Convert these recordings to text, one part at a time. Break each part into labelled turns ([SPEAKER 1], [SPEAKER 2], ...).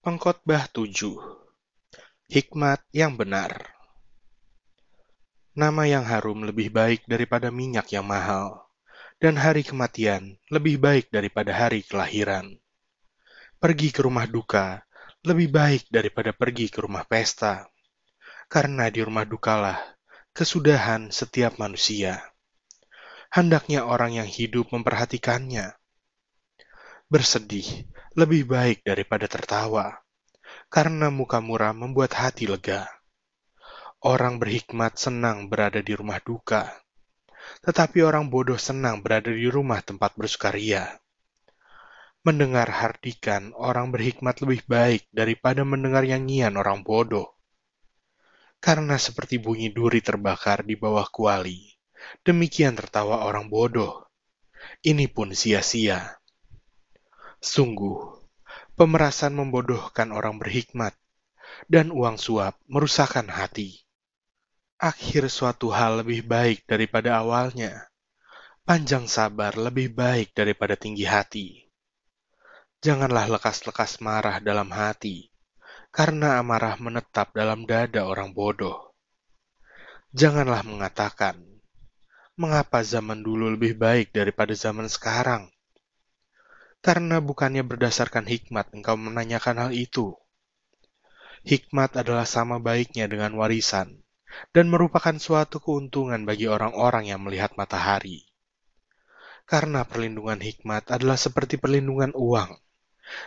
[SPEAKER 1] Pengkhotbah 7 Hikmat yang benar Nama yang harum lebih baik daripada minyak yang mahal, dan hari kematian lebih baik daripada hari kelahiran. Pergi ke rumah duka lebih baik daripada pergi ke rumah pesta, karena di rumah dukalah kesudahan setiap manusia. Hendaknya orang yang hidup memperhatikannya. Bersedih lebih baik daripada tertawa, karena muka murah membuat hati lega. Orang berhikmat senang berada di rumah duka, tetapi orang bodoh senang berada di rumah tempat bersukaria. Mendengar hardikan orang berhikmat lebih baik daripada mendengar nyanyian orang bodoh. Karena seperti bunyi duri terbakar di bawah kuali, demikian tertawa orang bodoh. Ini pun sia-sia. Sungguh, pemerasan membodohkan orang berhikmat, dan uang suap merusakkan hati. Akhir suatu hal lebih baik daripada awalnya. Panjang sabar lebih baik daripada tinggi hati. Janganlah lekas-lekas marah dalam hati, karena amarah menetap dalam dada orang bodoh. Janganlah mengatakan, mengapa zaman dulu lebih baik daripada zaman sekarang? Karena bukannya berdasarkan hikmat engkau menanyakan hal itu. Hikmat adalah sama baiknya dengan warisan, dan merupakan suatu keuntungan bagi orang-orang yang melihat matahari. Karena perlindungan hikmat adalah seperti perlindungan uang,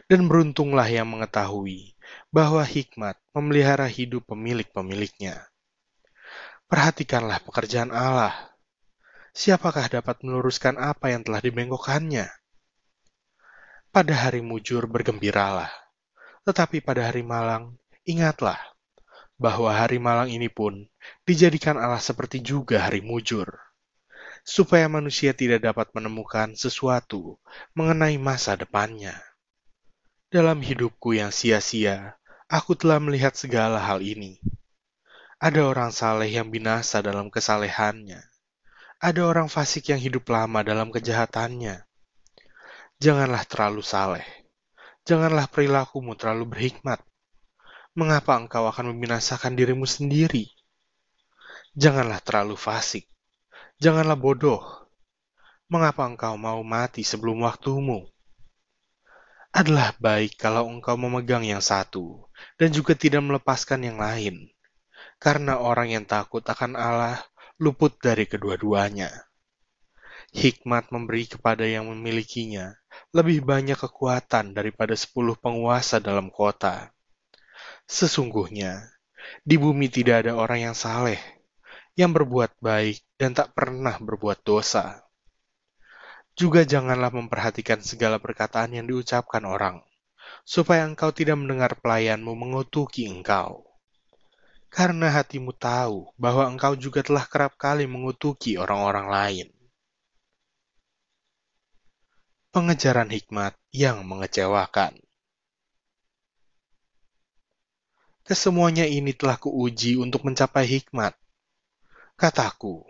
[SPEAKER 1] dan beruntunglah yang mengetahui bahwa hikmat memelihara hidup pemilik-pemiliknya. Perhatikanlah pekerjaan Allah. Siapakah dapat meluruskan apa yang telah dibengkokkannya? Pada hari mujur bergembiralah, tetapi pada hari malang ingatlah bahwa hari malang ini pun dijadikan Allah seperti juga hari mujur, supaya manusia tidak dapat menemukan sesuatu mengenai masa depannya. Dalam hidupku yang sia-sia, aku telah melihat segala hal ini. Ada orang saleh yang binasa dalam kesalehannya. Ada orang fasik yang hidup lama dalam kejahatannya. Janganlah terlalu saleh. Janganlah perilakumu terlalu berhikmat. Mengapa engkau akan membinasakan dirimu sendiri? Janganlah terlalu fasik. Janganlah bodoh. Mengapa engkau mau mati sebelum waktumu? adalah baik kalau engkau memegang yang satu dan juga tidak melepaskan yang lain, karena orang yang takut akan Allah luput dari kedua-duanya. Hikmat memberi kepada yang memilikinya lebih banyak kekuatan daripada sepuluh penguasa dalam kota. Sesungguhnya, di bumi tidak ada orang yang saleh, yang berbuat baik dan tak pernah berbuat dosa. Juga janganlah memperhatikan segala perkataan yang diucapkan orang, supaya engkau tidak mendengar pelayanmu mengutuki engkau. Karena hatimu tahu bahwa engkau juga telah kerap kali mengutuki orang-orang lain. Pengejaran hikmat yang mengecewakan. Kesemuanya ini telah kuuji untuk mencapai hikmat. Kataku,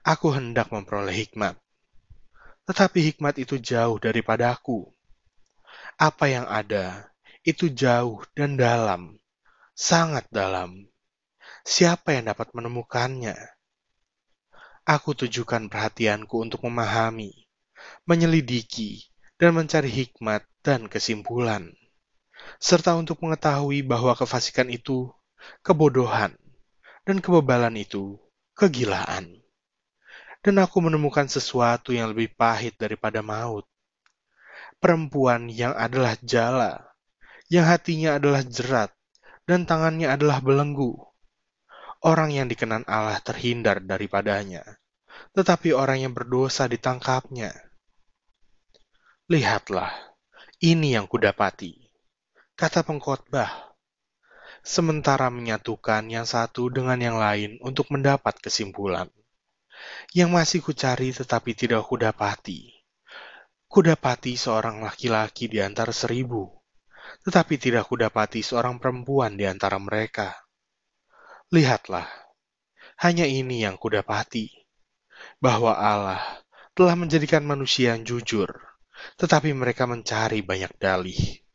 [SPEAKER 1] aku hendak memperoleh hikmat tetapi hikmat itu jauh daripadaku. Apa yang ada itu jauh dan dalam, sangat dalam. Siapa yang dapat menemukannya? Aku tujukan perhatianku untuk memahami, menyelidiki, dan mencari hikmat dan kesimpulan, serta untuk mengetahui bahwa kefasikan itu kebodohan, dan kebebalan itu kegilaan dan aku menemukan sesuatu yang lebih pahit daripada maut. Perempuan yang adalah jala, yang hatinya adalah jerat, dan tangannya adalah belenggu. Orang yang dikenan Allah terhindar daripadanya, tetapi orang yang berdosa ditangkapnya. Lihatlah, ini yang kudapati, kata pengkhotbah. Sementara menyatukan yang satu dengan yang lain untuk mendapat kesimpulan yang masih kucari tetapi tidak kudapati. Kudapati seorang laki-laki di antara seribu, tetapi tidak kudapati seorang perempuan di antara mereka. Lihatlah, hanya ini yang kudapati, bahwa Allah telah menjadikan manusia yang jujur, tetapi mereka mencari banyak dalih.